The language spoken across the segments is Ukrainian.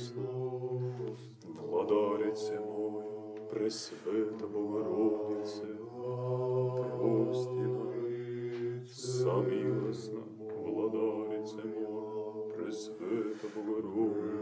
самилосна, владарице мой, Пресвята Богородице, прости нам, самилосна, владарице моя, Пресвята Богородице,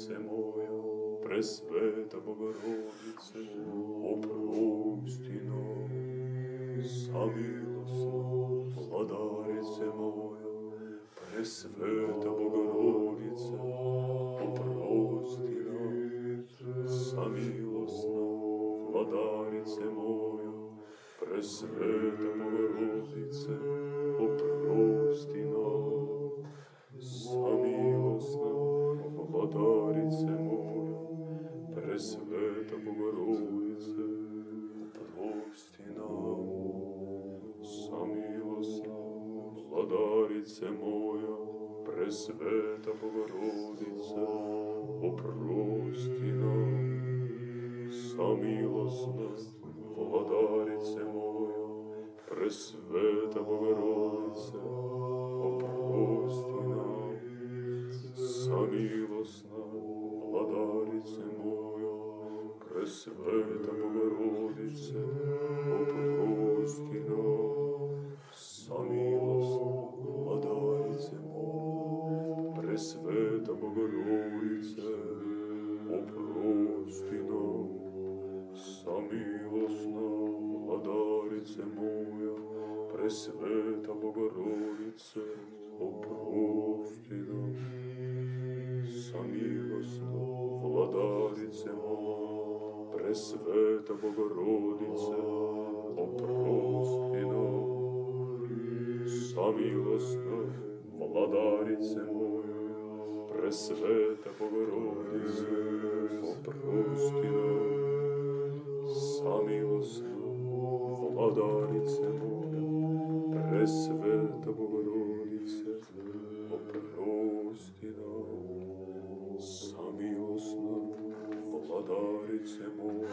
владарице моя, Пресвета Богородице, опрости нам, самилосна, владарице моя, Пресвета Богородице, опрости нам, самилосна, владарице моя, Пресвета Богородице, опрости Пресвета Богородиця, опрости нам, самілосна владарице моя, Пресвета Богородице, Пресвета Богородице, опрости нам, самилосна, владарице моя, Пресвета Богородице, опрости нам, самилосна, владарице моя, Пресвета Богородице, опрости нам, самилосна, владарице моя, Пресвета Богородице, опрости нам, самилосна, владарице моя,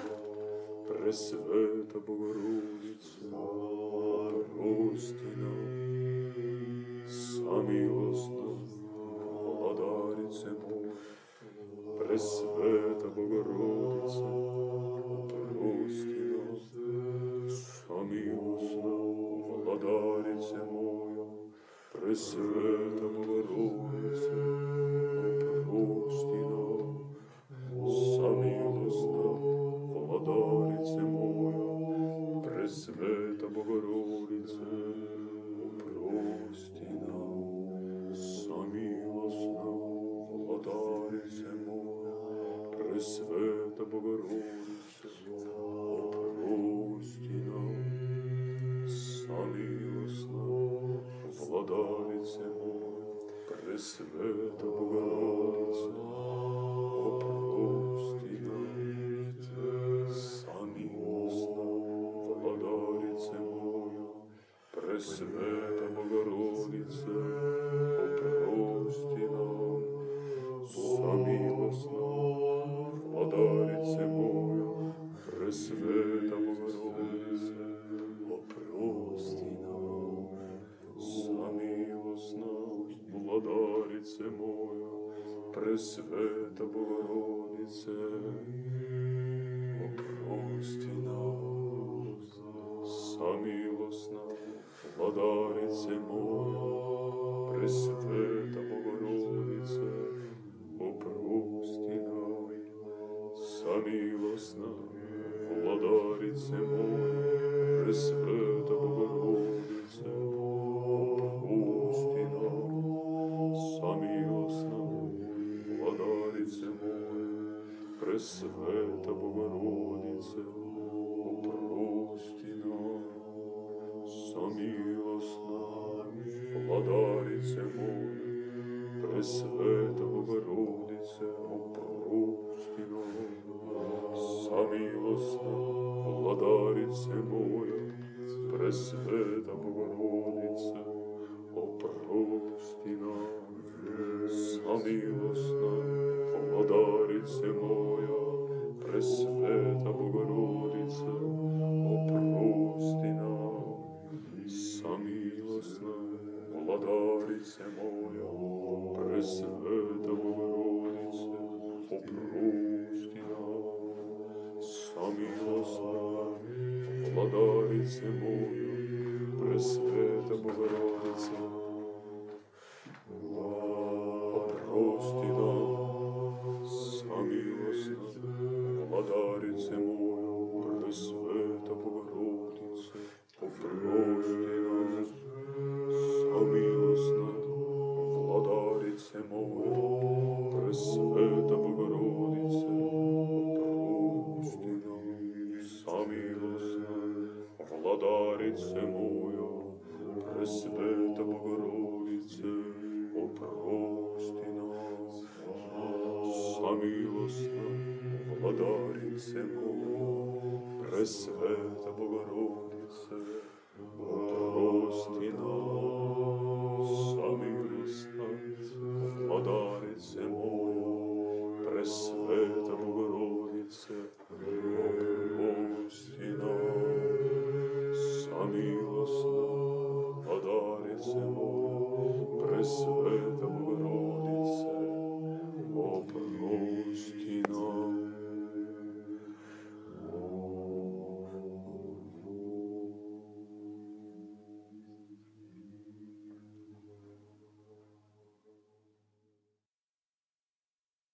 Пресвета Богородице, опрости нам, самилосна, владарице моя, Пресвета Пресвета Богородице, Пресвета Богородице, Опрости нас, самилосна, владарице моя, Пресвета самилосна, владарице моя, Пресвета Богородице, прости нам, самилосна, владарице моя, Пресвета Богородице, о прости нам, самилосна, владарице моя, Пресвета Богородице, владарице моя, Пресвета Богородице, опрости нам. Самилостна владарице моя, Пресвета Богородице, опрости Пресвета Богородице, опрости нас. Самилостна владарице моя, Пресвета Богородице,